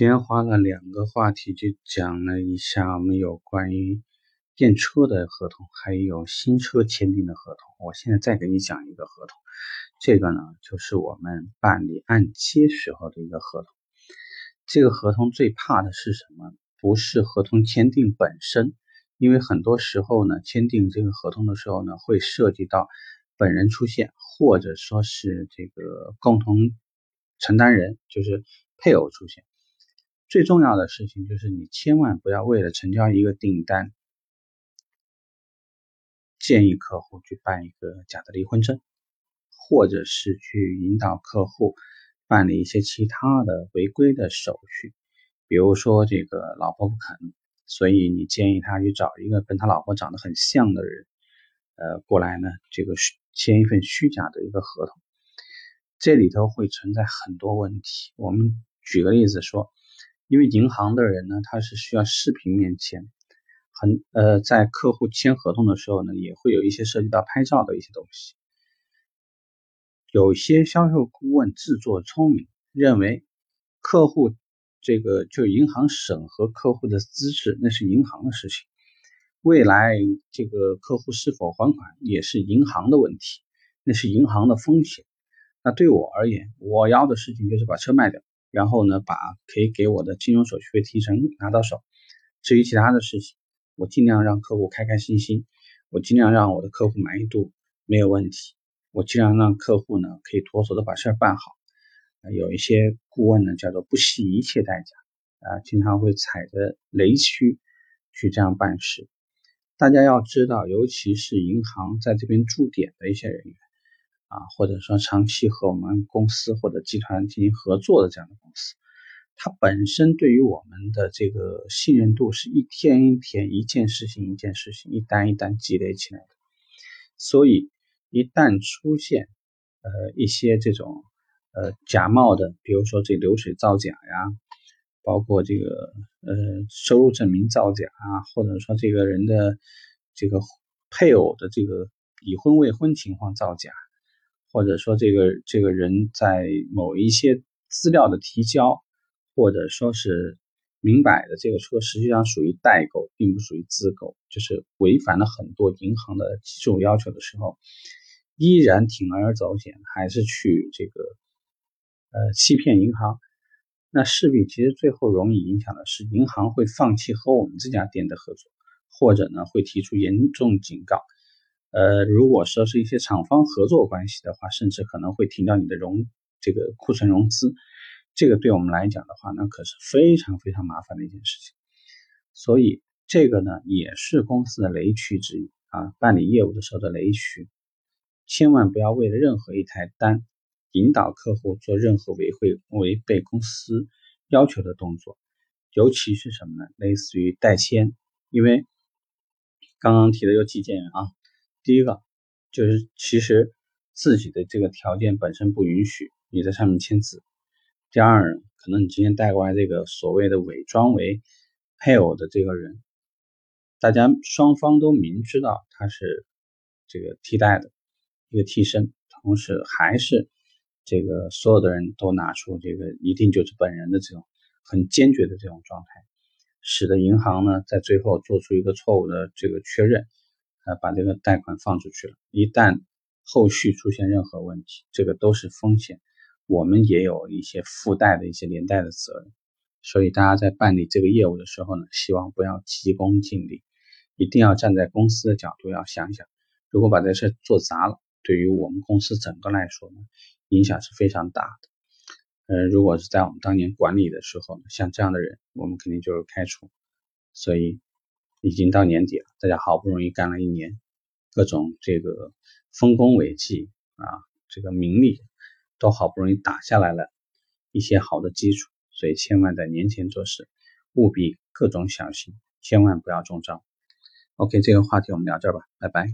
今天花了两个话题，就讲了一下我们有关于验车的合同，还有新车签订的合同。我现在再给你讲一个合同，这个呢就是我们办理按揭时候的一个合同。这个合同最怕的是什么？不是合同签订本身，因为很多时候呢，签订这个合同的时候呢，会涉及到本人出现，或者说是这个共同承担人，就是配偶出现。最重要的事情就是，你千万不要为了成交一个订单，建议客户去办一个假的离婚证，或者是去引导客户办理一些其他的违规的手续。比如说，这个老婆不肯，所以你建议他去找一个跟他老婆长得很像的人，呃，过来呢，这个签一份虚假的一个合同，这里头会存在很多问题。我们举个例子说。因为银行的人呢，他是需要视频面签，很呃，在客户签合同的时候呢，也会有一些涉及到拍照的一些东西。有些销售顾问自作聪明，认为客户这个就银行审核客户的资质，那是银行的事情，未来这个客户是否还款也是银行的问题，那是银行的风险。那对我而言，我要的事情就是把车卖掉。然后呢，把可以给我的金融手续费提成拿到手。至于其他的事情，我尽量让客户开开心心，我尽量让我的客户满意度没有问题，我尽量让客户呢可以妥妥的把事儿办好。有一些顾问呢叫做不惜一切代价啊，经常会踩着雷区去这样办事。大家要知道，尤其是银行在这边驻点的一些人员。啊，或者说长期和我们公司或者集团进行合作的这样的公司，它本身对于我们的这个信任度是一天一天、一件事情一件事情、一单一单积累起来的。所以，一旦出现呃一些这种呃假冒的，比如说这流水造假呀，包括这个呃收入证明造假啊，或者说这个人的这个配偶的这个已婚未婚情况造假。或者说，这个这个人在某一些资料的提交，或者说是明摆的这个车实际上属于代购，并不属于自购，就是违反了很多银行的基础要求的时候，依然铤而走险，还是去这个呃欺骗银行，那势必其实最后容易影响的是银行会放弃和我们这家店的合作，或者呢会提出严重警告。呃，如果说是一些厂方合作关系的话，甚至可能会停掉你的融这个库存融资，这个对我们来讲的话，那可是非常非常麻烦的一件事情。所以这个呢，也是公司的雷区之一啊，办理业务的时候的雷区，千万不要为了任何一台单，引导客户做任何违规违背公司要求的动作，尤其是什么呢？类似于代签，因为刚刚提的有几件啊。第一个就是，其实自己的这个条件本身不允许你在上面签字。第二，可能你今天带过来这个所谓的伪装为配偶的这个人，大家双方都明知道他是这个替代的一个替身，同时还是这个所有的人都拿出这个一定就是本人的这种很坚决的这种状态，使得银行呢在最后做出一个错误的这个确认。把这个贷款放出去了，一旦后续出现任何问题，这个都是风险，我们也有一些附带的一些连带的责任。所以大家在办理这个业务的时候呢，希望不要急功近利，一定要站在公司的角度要想想，如果把这事做砸了，对于我们公司整个来说呢，影响是非常大的。呃，如果是在我们当年管理的时候，像这样的人，我们肯定就是开除。所以。已经到年底了，大家好不容易干了一年，各种这个丰功伟绩啊，这个名利都好不容易打下来了一些好的基础，所以千万在年前做事，务必各种小心，千万不要中招。OK，这个话题我们聊这吧，拜拜。